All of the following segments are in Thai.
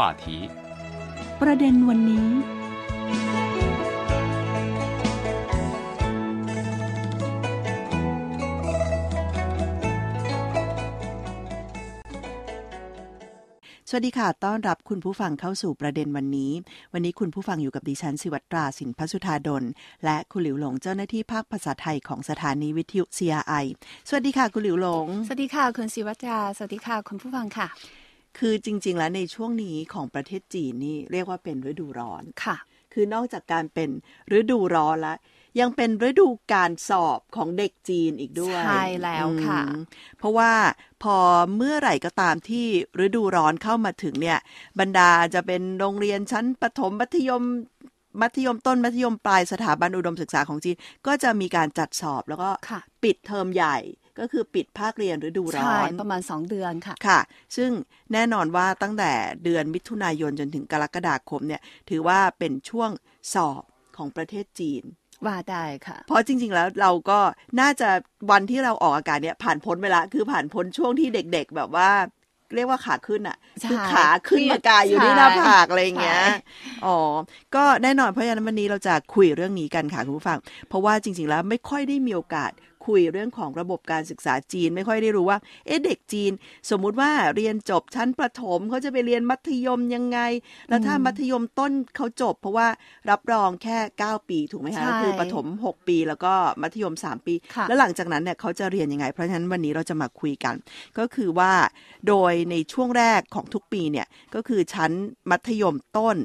话题。ประเด็นวันนี้ สวัสดีค่ะ ต้อนรับคุณผู้ฟังเข้าสู่ประเด็นวันนี้ วันนี้คุณผู้ฟังอยู่กับดิฉันสิวัตราสินพัสุธาดล และคุณหลิวหลงเจ้าหน้าที่ภาคภาษาไทยของสถานีวิทยุ CRI สวัสดีค่ะ คุณหลิวหลง สวัสดีค่ะ คุณศิวัตรา สวัสดีค่ะ คุณผู้ฟังค่ะ คือจริง ๆ แล้วในช่วงนี้ของประเทศจีนนี่เรียกว่าเป็นฤดูร้อนค่ะ คือนอกจากการเป็นฤดูร้อนแล้วยังเป็นฤดูการสอบของเด็กจีนอีกด้วย ใช่แล้วค่ะอืมเพราะว่าพอเมื่อไหร่ก็ตามที่ฤดูร้อนเข้ามาถึงเนี่ย บรรดาจะเป็นโรงเรียนชั้นประถมมัธยมมัธยมต้นมัธยมปลายสถาบันอุดมศึกษาของจีน ก็จะมีการจัดสอบแล้วก็ค่ะปิดเทอมใหญ่ ก็คือปิดภาคเรียนฤดูร้ใช่อนประมาณ 2 เดือนค่ะค่ะ ซึ่งแน่นอนว่าตั้งแต่เดือนมิถุนายนจนถึงกรกฎาคมเนี่ยถือว่าเป็นช่วงสอบของประเทศจีนว่าได้ค่ะ เพราะจริง ๆ แล้วเราก็น่าจะวันที่เราออกอากาศเนี่ยผ่านพ้นไปละคือผ่านพ้นช่วงที่เด็ก ๆ แบบว่า เรียกว่าขาขึ้นอะใช่คือขาขึ้นเครียดมากายอยู่ที่หน้าผากอะไรอย่างเงี้ยใช่อ๋อก็แน่นอนเพราะฉะนั้นวันนี้เราจะคุยเรื่องนี้กันค่ะคุณผู้ฟัง เพราะว่าจริง ๆ แล้วไม่ค่อยได้มีโอกาส คุยเรื่องของระบบการศึกษาจีนไม่ค่อยได้รู้ว่า เอ๊ะเด็กจีน สมมุติว่าเรียนจบชั้นประถมเขาจะไปเรียนมัธยมยังไง แล้วถ้ามัธยมต้นเขาจบ เพราะว่ารับรองแค่ 9 ปีถูกไหมคะใช่ก็คือประถม 6 ปี แล้วก็มัธยม 3 ปีค่ะแล้วหลังจากนั้นเนี่ยเขาจะเรียนยังไง เพราะฉะนั้นวันนี้เราจะมาคุยกัน ก็คือว่าโดยในช่วงแรกของทุกปีเนี่ยก็คือชั้นมัธยมต้น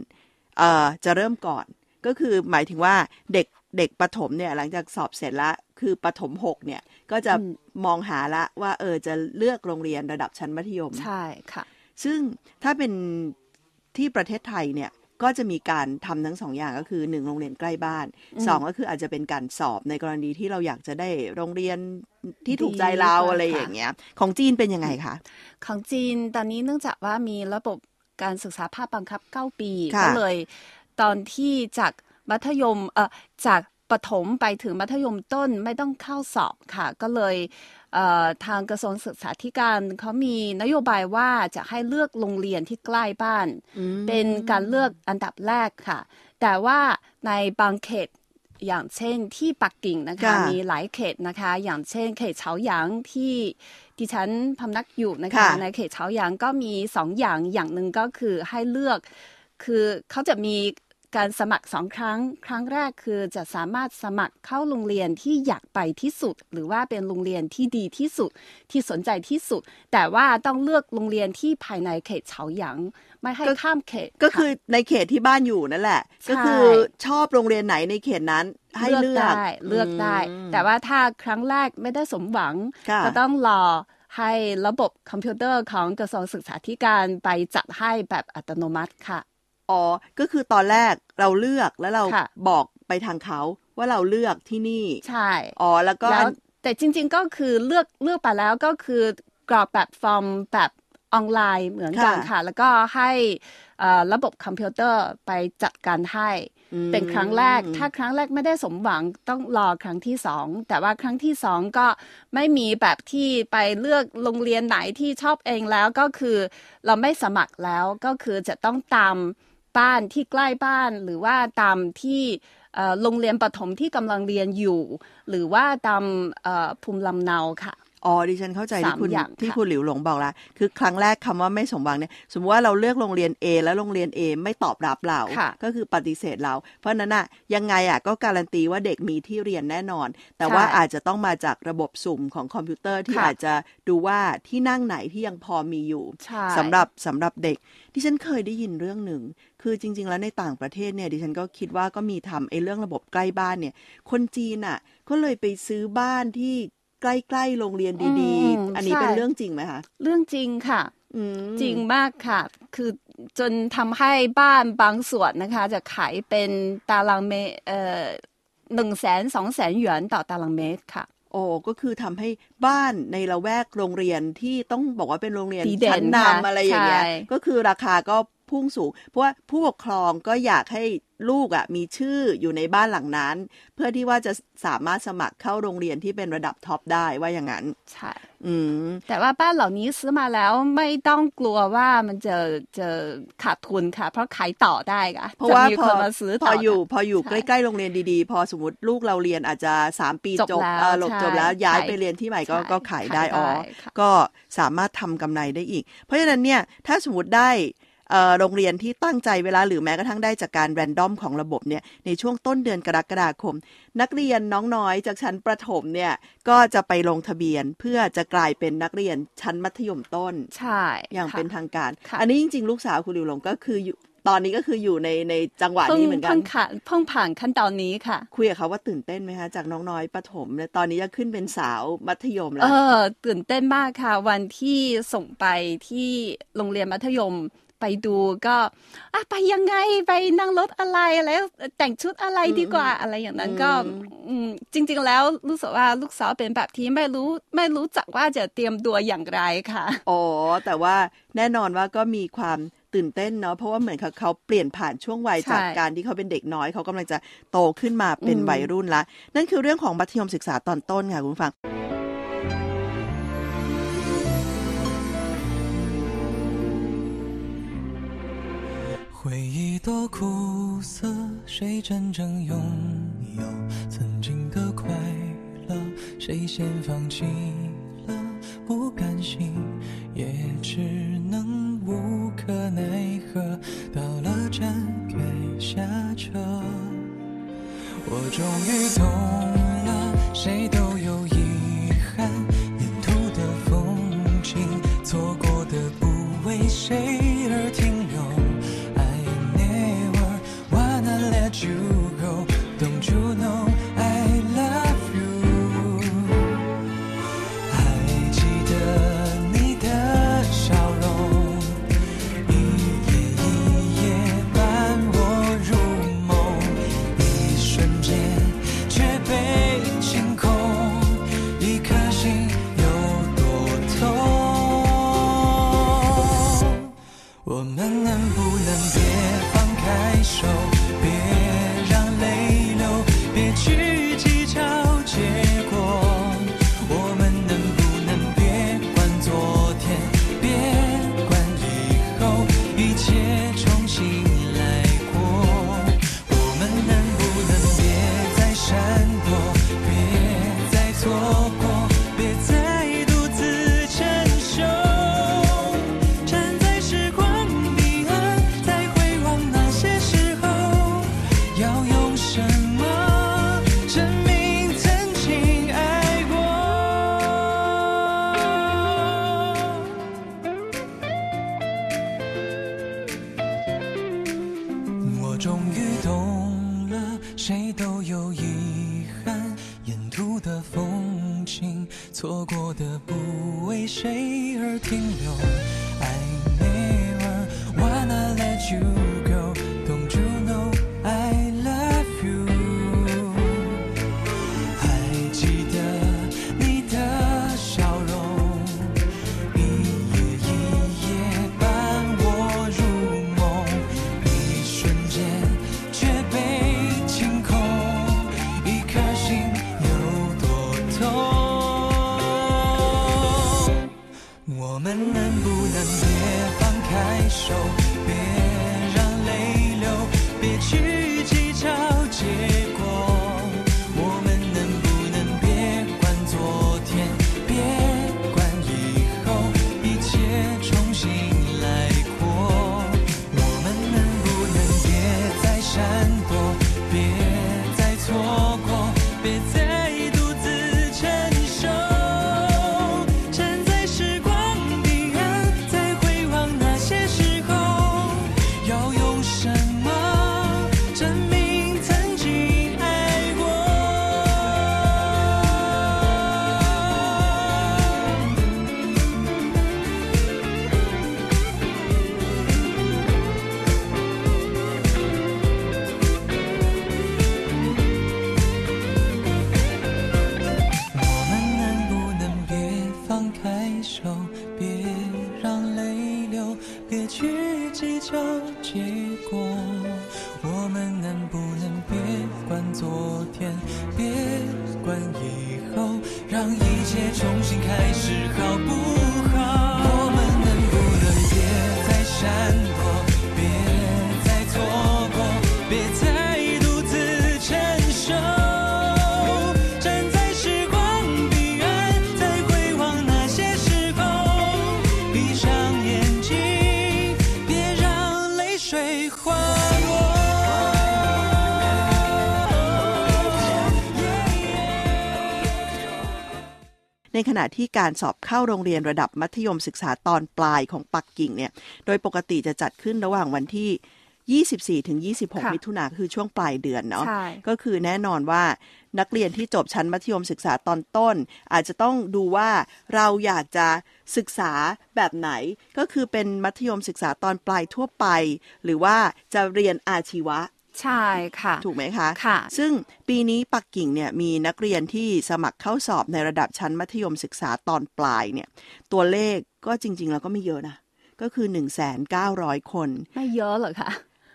เอ่อจะเริ่มก่อนก็คือหมายถึงว่าเด็ก เด็กประถมเนี่ยหลังจากสอบเสร็จแล้วคือประถมหกเนี่ย ก็จะอืมมองหาละว่า เออจะเลือกโรงเรียนระดับชั้นมัธยม ใช่ค่ะ ซึ่งถ้าเป็นที่ประเทศไทยเนี่ยก็จะมีการทำทั้งสองอย่างก็คือหนึ่งโรงเรียนใกล้บ้านอืมสองก็คืออาจจะเป็นการสอบในกรณีที่เราอยากจะได้โรงเรียนที่ถูกใจดีเรากว่าอะไรค่ะอย่างเงี้ย ของจีนเป็นยังไงคะ ของจีนตอนนี้เนื่องจากว่ามีระบบการศึกษาภาคบังคับ 9 ปีค่ะก็เลยตอนที่จาก มัธยมเอ่อจากประถมไปถึงมัธยมต้นไม่ต้องเข้าสอบค่ะ ก็เลยเอ่อทางกระทรวงศึกษาธิการเขามีนโยบายว่าจะให้เลือกโรงเรียนที่ใกล้บ้าน เป็นการเลือกอันดับแรกค่ะ แต่ว่าในบางเขตอย่างเช่นที่ปักกิ่งนะคะค่ะมีหลายเขตนะคะ อย่างเช่น เขตเฉาหยางที่ดิฉันพำนักอยู่นะคะค่ะในเขตเฉาหยางก็มีสองอย่างอย่างหนึ่งก็คือให้เลือกคือเขาจะมี การสมัครสองครั้ง ครั้งแรกคือจะสามารถสมัครเข้าโรงเรียนที่อยากไปที่สุด หรือว่าเป็นโรงเรียนที่ดีที่สุดที่สนใจที่สุด แต่ว่าต้องเลือกโรงเรียนที่ภายในเขตเฉาหยางไม่ให้ก็ข้ามเขต ก็คือในเขตที่บ้านอยู่นั่นแหละใช่ก็คือชอบโรงเรียนไหนในเขตนั้นให้เลือกได้เลือกได้อืมแต่ว่าถ้าครั้งแรกไม่ได้สมหวังค่ะก็ต้องรอให้ระบบคอมพิวเตอร์ของกระทรวงศึกษาธิการไปจัดให้แบบอัตโนมัติค่ะ อ๋อ ก็คือตอนแรกเราเลือกแล้วเราค่ะบอกไปทางเขาว่าเราเลือกที่นี่ ใช่ อ๋อ แล้วก็แล้อัวนแต่จริง ๆ ก็คือเลือกเลือกไปแล้วก็คือกรอกแบบฟอร์มแบบออนไลน์เหมือนกันค่ะค่ะแล้วก็ให้เอ่อระบบคอมพิวเตอร์ไปจัดการให้อืมเป็นครั้งแรก ถ้าครั้งแรกไม่ได้สมหวังต้องรอครั้งที่สองแต่ว่าครั้งที่สองก็ไม่มีแบบที่ไปเลือกโรงเรียนไหนที่ชอบเองแล้วก็คือเราไม่สมัครแล้วก็คือจะต้องตาม บ้านที่ใกล้บ้านหรือว่าตามที่โรงเรียนประถมที่กำลังเรียนอยู่ หรือว่าตามภูมิลำเนาค่ะ อ๋อดิฉันเข้าใจที่สามคุณอย่างที่ค่ะคุณหลิวหลงบอกละคือครั้งแรกคำว่าไม่สมหวังเนี่ยสมมติว่าเราเลือกโรงเรียน A แล้วโรงเรียน A ไม่ตอบรับเราค่ะก็คือปฏิเสธเรา เพราะฉะนั้นน่ะยังไงอะก็การันตีว่าเด็กมีที่เรียนแน่นอน แต่ว่าอาจจะต้องมาจากระบบสุ่มของคอมพิวเตอร์ที่ค่ะอาจจะดูว่าที่นั่งไหนที่ยังพอมีอยู่ใช่สำหรับสำหรับเด็กดิฉันเคยได้ยินเรื่องหนึ่งคือจริง ๆ แล้วในต่างประเทศเนี่ยดิฉันก็คิดว่าก็มีทำไอ้เรื่องระบบใกล้บ้านเนี่ย คนจีนอะก็เลยไปซื้อบ้านที่ ใกล้ๆโรงเรียนดีอืมๆอันนี้ใช่เป็นเรื่องจริงไหมคะ เรื่องจริงค่ะอืมจริงมากค่ะ คือจนทำให้บ้านบางส่วนนะคะ จะขายเป็นตารางเมตรเอ่อหนึ่งแสนสองแสนหยวนต่อตารางเมตรค่ะ โอ้ก็คือทำให้บ้านในละแวกโรงเรียนที่ต้องบอกว่าเป็นโรงเรียนดีเด่นชั้นค่ะนำอะไรอย่างเงี้ยใช่ก็คือราคาก็พุ่งสูง เพราะว่าผู้ปกครองก็อยากให้ ลูกอะ่ะมีชื่ออยู่ในบ้านหลังนั้น เพื่อที่ว่าจะสามารถสมัครเข้าโรงเรียนที่เป็นระดับท็อปได้ว่าอย่างนั้น ใช่ อืม แต่ว่าบ้านเหล่านี้ซื้อมาแล้วไม่ต้องกลัวว่ามันจะจะขาดทุนค่ะ เพราะขายต่อได้ค่ะเพราะว่าจมีพคอนมาซื้อพต่อออยู่ค่ะพออยู่ใช่ใกล้ๆโรงเรียนดีๆ พอสมมติลูกเราเรียนอาจจะสามปีจบจบแล้วเออหลบใช่จบแล้วย้ายขายไปเรียนที่ใหม่ก็ใช่ก็ขายได้ขายได้อ๋อค่ะก็สามารถทำกำไรได้อีก เพราะฉะนั้นเนี่ยถ้าสมมติได้เอ่อ โรงเรียนที่ตั้งใจเวลาหรือแม้กระทั่งได้จากการแรนดอมของระบบเนี่ยในช่วงต้นเดือนกรกฎาคม นักเรียนน้องน้อยจากชั้นประถมเนี่ยก็จะไปลงทะเบียนเพื่อจะกลายเป็นนักเรียนชั้นมัธยมต้นใช่อย่างค่ะเป็นทางการค่ะอันนี้จริง ๆ ลูกสาวคุณลิวหลงก็คืออยู่ตอนนี้ก็คืออยู่ในในจังหวะเพิ่งนี้เหมือนกัเพิ่นงผ่านเพิ่งผ่านขั้นตอนนี้ค่ะ คุยกับเขาว่าตื่นเต้นไหมคะจากน้องน้อยประถมเนี่ยตอนนี้จะขึ้นเป็นสาวมัธยมแล้เอวอตื่นเต้นมากค่ะ วันที่ส่งไปที่โรงเรียนมัธยม ไปดูก็อะไปยังไงไปนั่งรถอะไรแล้วแต่งชุดอะไรดีกว่าอะไรอย่างนั้นก็อืมอืมจริง ๆ แล้วรู้สึกว่าลูกสาวเป็นแบบที่ไม่รู้ไม่รู้จักว่าจะเตรียมตัวอย่างไรค่ะอ๋อแต่ว่าแน่นอนว่าก็มีความตื่นเต้นเนาะเพราะว่าเหมือนกับเขาเปลี่ยนผ่านช่วงวัยใช่จากการที่เขาเป็นเด็กน้อยเขากำลังจะโตขึ้นมาเป็นอืมวัยรุ่นละนั่นคือเรื่องของมัธยมศึกษาตอนต้นค่ะคุณผู้ฟัง 回忆多苦涩，谁真正拥有曾经的快乐？谁先放弃了？不甘心，也只能无可奈何。到了站该下车，我终于懂了，谁都不为谁而停留。I never wanna let you 能不能别放开手，去计较结果？ ขณะที่การสอบเข้าโรงเรียนระดับมัธยมศึกษาตอนปลายของปักกิ่งเนี่ย โดยปกติจะจัดขึ้นระหว่างวันที่ 24 ถึง 26ค่ะมิถุนาคือช่วงปลายเดือนเนาะใช่ก็คือแน่นอนว่านักเรียนที่จบชั้นมัธยมศึกษาตอนต้น อาจจะต้องดูว่าเราอยากจะศึกษาแบบไหน ก็คือเป็นมัธยมศึกษาตอนปลายทั่วไป หรือว่าจะเรียนอาชีวะ ใช่ค่ะ ถูกไหมคะค่ะ ซึ่งปีนี้ปักกิ่งเนี่ยมีนักเรียนที่สมัครเข้าสอบในระดับชั้นมัธยมศึกษาตอนปลายเนี่ย ตัวเลขก็จริง ๆ แล้วก็ไม่เยอะนะ ก็คือ 1,900 คน ไม่เยอะเหรอคะ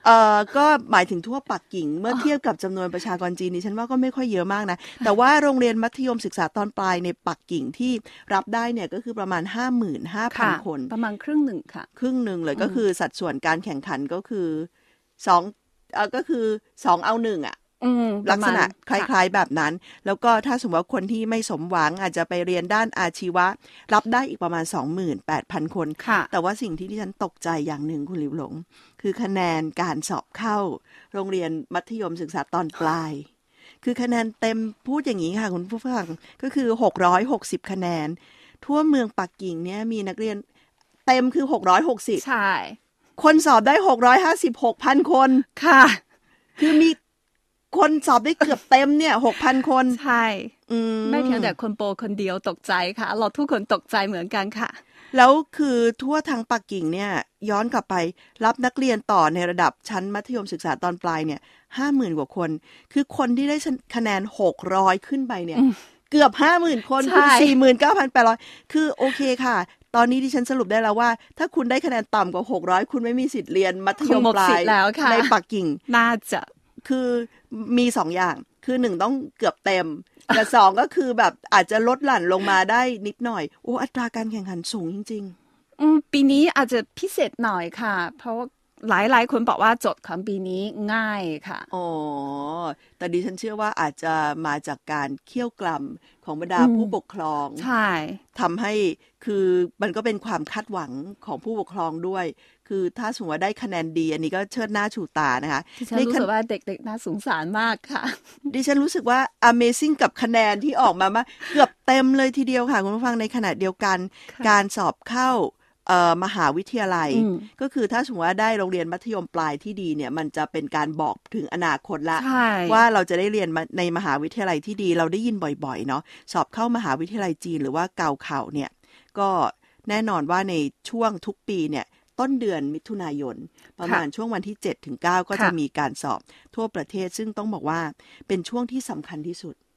เอ่อก็หมายถึงทั่วปักกิ่ง เมื่อเทียบกับจำนวนประชากรจีนนี่ฉันว่าก็ไม่ค่อยเยอะมากนะ แต่ว่าโรงเรียนมัธยมศึกษาตอนปลายในปักกิ่งที่รับได้เนี่ยก็คือประมาณค่ะ55,000 คน ประมาณครึ่งหนึ่งค่ะ ครึ่งหนึ่งเลยก็คือสัดส่วนการแข่งขันก็คือสอง เอ่อก็คือสองเอาหนึ่งอะอืมลักษณะปคระมาณล้าย ๆ แบบนั้น แล้วก็ถ้าสมมติว่าคนที่ไม่สมหวังอาจจะไปเรียนด้านอาชีวะ รับได้อีกประมาณ 28,000 คนค่ะแต่ว่าสิ่งที่ดิฉันตกใจอย่างหนึ่งคุณหลิวหลง คือคะแนนการสอบเข้า โรงเรียนมัธยมศึกษาตอนปลาย คือคะแนนเต็มพูดอย่างนี้ค่ะ คุณผู้ฟังก็คือ 660 คะแนน ทั่วเมืองปักกิ่งเนี่ยมีนักเรียนเต็มคือ 660 ใช่ คนสอบได้656,000คน ค่ะ คือมีคนสอบได้เกือบเต็มเนี่ย6,000คน ใช่อืมไม่เพียงแต่คนโปรคนเดียวตกใจค่ะ เราทุกคนตกใจเหมือนกันค่ะ แล้วคือทั่วทางปักกิ่งเนี่ย ย้อนกลับไปรับนักเรียนต่อในระดับชั้นมัธยมศึกษาตอนปลายเนี่ยห้าหมื่นกว่าคน คือคนที่ได้คะแนนหกร้อยขึ้นไปเนี่ยเกือบห้าหมื่นคนใช่คือสี่หมื่นเก้าพันแปดร้อยคือโอเคค่ะ ตอนนี้ดิฉันสรุปได้แล้วว่า ถ้าคุณได้คะแนนต่ำกว่าหกร้อยคุณไม่มีสิทธิ์เรียนมัธยมคงหมดปลาสิทยธิ์แล้วค่ะในปักกิ่ง น่าจะคือมีสองอย่างคือหนึ่งต้องเกือบเต็มแต่สองก็คือแบบอาจจะลดหลั่นลงมาได้นิดหน่อย โอ้อัตราการแข่งขันสูงจริงอืมปีนี้อาจจะพิเศษหน่อยค่ะ เพราะว่า หลายหลายๆคนบอกว่าโจทย์ของปีนี้ง่ายค่ะๆอ๋อ แต่ดิฉันเชื่อว่าอาจจะมาจากการเคี่ยวกล่ำของบรรดาอืมผู้ปกครอง ใช่ทำให้คือมันก็เป็นความคาดหวังของผู้ปกครองด้วย คือถ้าสมมติว่าได้คะแนนดี อันนี้ก็เชิดหน้าชูตานะคะดิฉันในรู้ขณะสึกว่าเด็กๆน่าสงสารมากค่ะ ดิฉันรู้สึกว่า Amazing กับคะแนนที่ออกมามาเกือบเต็มเลยทีเดียวค่ะคุณผู้ฟังในขณะเดียวกันค่ะการสอบเข้าเอ่อ มหาวิทยาลัยอืมก็คือถ้าสมมติว่าได้โรงเรียนมัธยมปลายที่ดีเนี่ยมันจะเป็นการบอกถึงอนาคตละใช่ว่าเราจะได้เรียนมาในมหาวิทยาลัยที่ดี เราได้ยินบ่อยๆเนาะสอบเข้ามหาวิทยาลัยจีนหรือว่าเกาเข่าเนี่ย ก็แน่นอนว่าในช่วงทุกปีเนี่ยต้นเดือนมิถุนายน ประมาณช่วงวันที่7ถึง9ก็จะค่ะมีการสอบทั่วประเทศซึ่งต้องบอกว่าเป็นช่วงที่สำคัญที่สุดม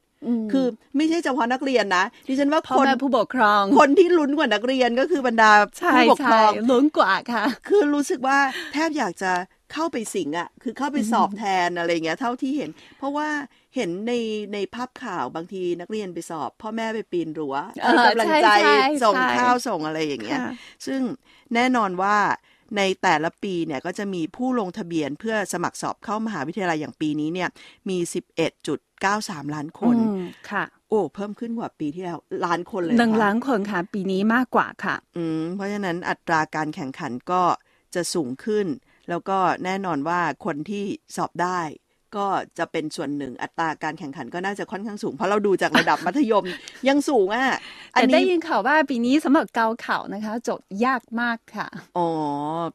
คือไม่ใช่เฉพาะนักเรียนนะดิฉันว่าพ่อคนแม่ผู้ปกครอง คนที่ลุ้นกว่านักเรียนก็คือบรรดาใช่ผู้ปกครใช่องลุ้นกว่าค่ะ คือรู้สึกว่าแทบอยากจะเข้าไปสิงอะ่ะ คือเข้าไปสอบแทนอะไรเงี้ยเท่าที่เห็น เพราะว่าเห็นในในภาพข่าวบางทีนักเรียนไปสอบ พ่อแม่ไปปีนรั้วเออให้กำลังใจใช่ใช่ส่งใช่ข้าวส่งอะไรอย่างเงี้ยค่ะซึ่งแน่นอนว่า ในแต่ละปีเนี่ยก็จะมีผู้ลงทะเบียนเพื่อสมัครสอบเข้ามหาวิทยาลัยอย่างปีนี้เนี่ยมี 11.93 ล้านคนอืมค่ะโอ้เพิ่มขึ้นกว่าปีที่แล้วล้านคนเลยหนึ่งค่ะล้านคนค่ะ ปีนี้มากกว่าค่ะ อืมเพราะฉะนั้นอัตราการแข่งขันก็จะสูงขึ้น แล้วก็แน่นอนว่าคนที่สอบได้ ก็จะเป็นส่วนหนึ่งอัตราการแข่งขันก็น่าจะค่อนข้างสูง เพราะเราดูจากระดับมัธยมยังสูงอะอันแต่ได้นี้ยินข่าวว่าปีนี้สำหรับเกาเข่านะคะโจทย์ยากมากค่ะอ๋อ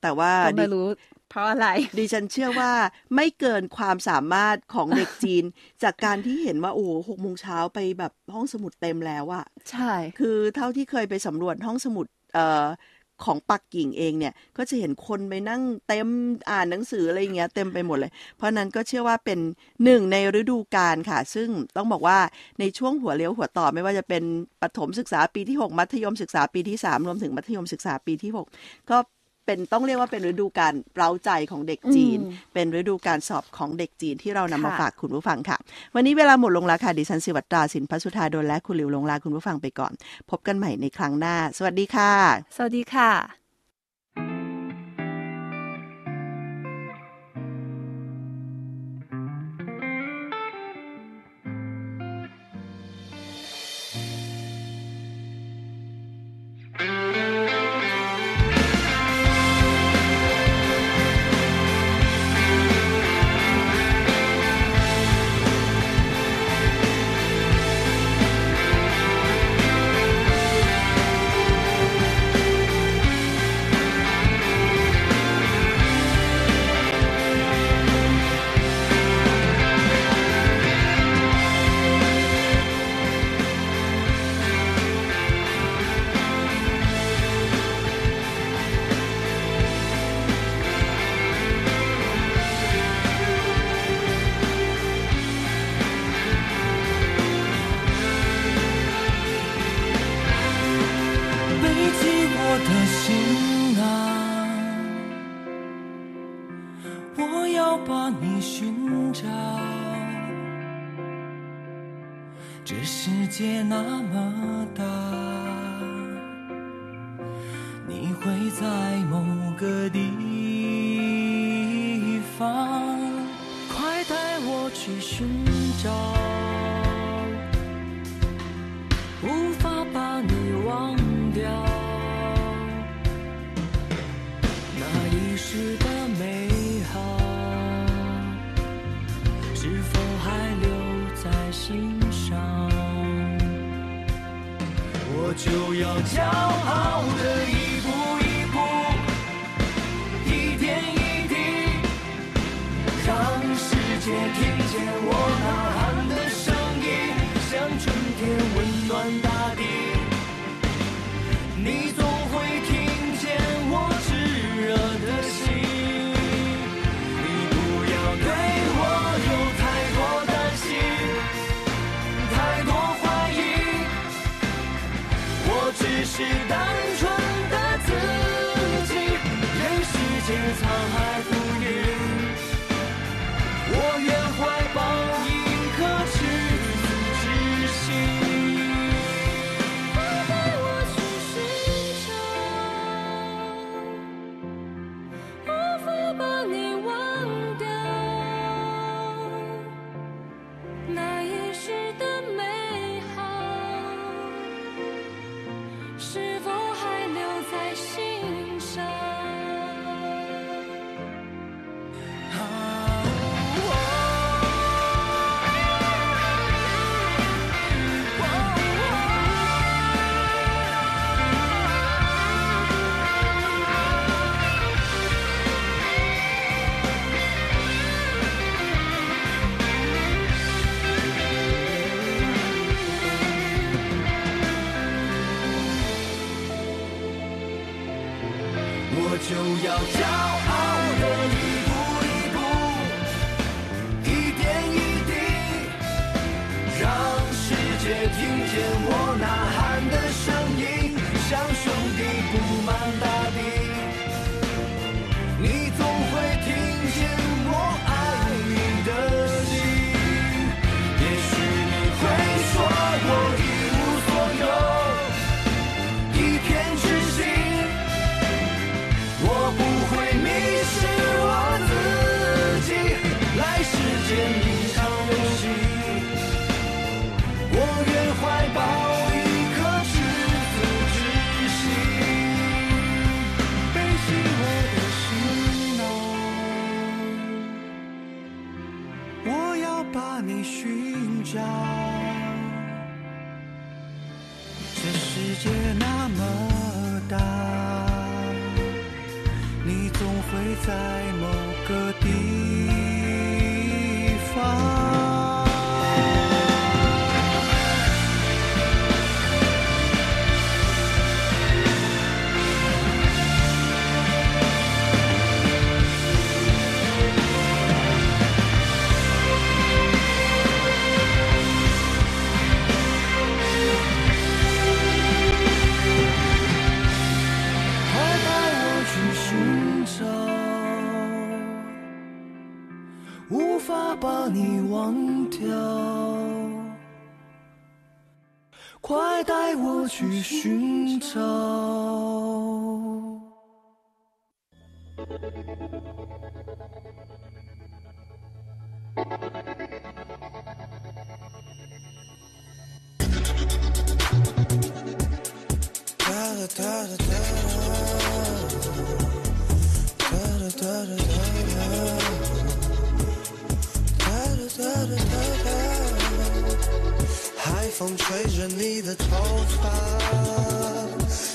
แต่ว่าก็ดิไม่รู้เพราะอะไร ดิฉันเชื่อว่าไม่เกินความสามารถของเด็กจีน จากการที่เห็นว่า โอ้หกโมงเช้าไปแบบห้องสมุดเต็มแล้วอะใช่ คือเท่าที่เคยไปสำรวจห้องสมุด เอ่อ ของปักกิ่งเองเนี่ย ก็จะเห็นคนไปนั่งเต็มอ่านหนังสืออะไรอย่างเงี้ยเต็มไปหมดเลย เพราะนั้นก็เชื่อว่าเป็นหนึ่งในฤดูกาลค่ะ ซึ่งต้องบอกว่าในช่วงหัวเลี้ยวหัวต่อไม่ว่าจะเป็นปฐมศึกษาปีที่ 6 มัธยมศึกษาปีที่ 3 รวมถึงมัธยมศึกษาปีที่ 6 ก็ เป็นต้องเรียกว่าเป็นฤดูการเร้าใจของเด็กจีนอืมเป็นฤดูการสอบของเด็กจีนที่เรานำมาค่ะฝากคุณผู้ฟังค่ะ วันนี้เวลาหมดลงแล้วค่ะดิฉันสิวัตราสินพัสุธาดลและคุณหลิวลงลาคุณผู้ฟังไปก่อน พบกันใหม่ในครั้งหน้า สวัสดีค่ะ สวัสดีค่ะ 你寻找。这世界那么大，你会在某个地方。快带我去寻找，就要骄傲的一步一步，一点一滴，让世界期待。就要骄傲的一步一步，一点一滴，让世界听见我呐喊的声音，像兄弟寻找。这世界那么大。你总会在某个地无法把你忘掉。快带我去寻找。海风吹着你的头发，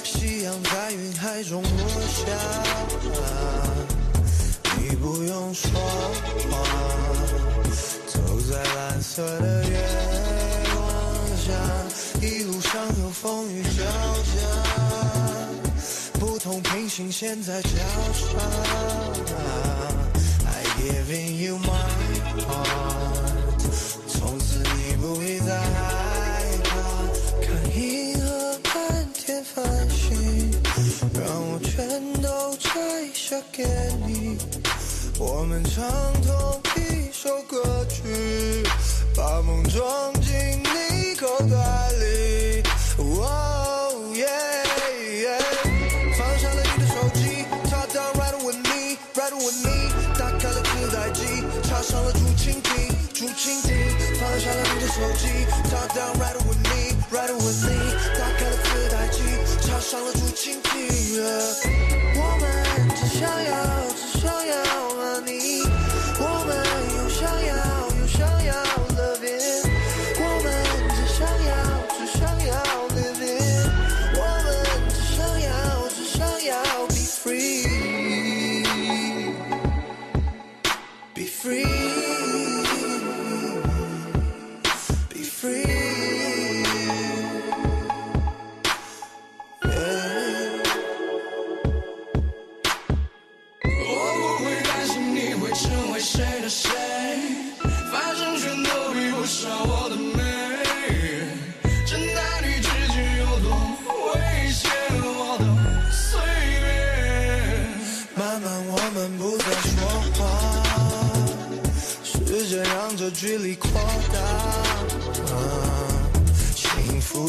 夕阳在云海中落下。你不用说话，走在蓝色的月光下，一路上有风雨交加，不同平行线在交叉。I giving you my 从此你不会再害怕，看银河满天繁星，让我全都摘下给你。我们唱同一首歌曲，把梦装进你口袋。蜓，竹蜻蜓，放下了你的手机，Top down right with me，right with me，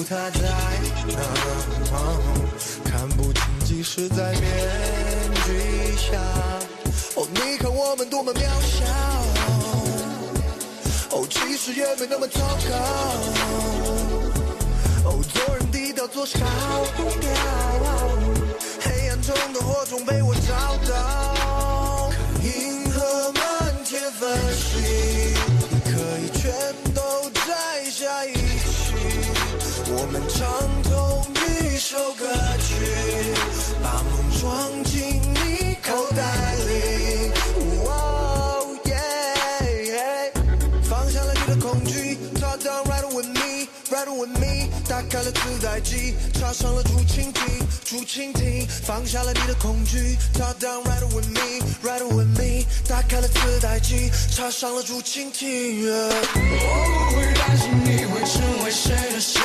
他在哪？看不清，即使在面具下。哦，你看我们多么渺小。哦，其实也没那么糟糕。哦，做人低调，做事好低调。黑暗中的火种被我找到，银河满天繁星，你可以全都摘下一，我们唱同一首歌曲，把梦装进你口袋里。哦耶耶放下了你的恐惧，Talk down right with me，right with me，打开了自带机，插上了竹蜻蜓，竹蜻蜓，放下了你的恐惧，Talk down right with me，right with me，打开了自带机，插上了竹蜻蜓。我不会担心你会成为谁的谁，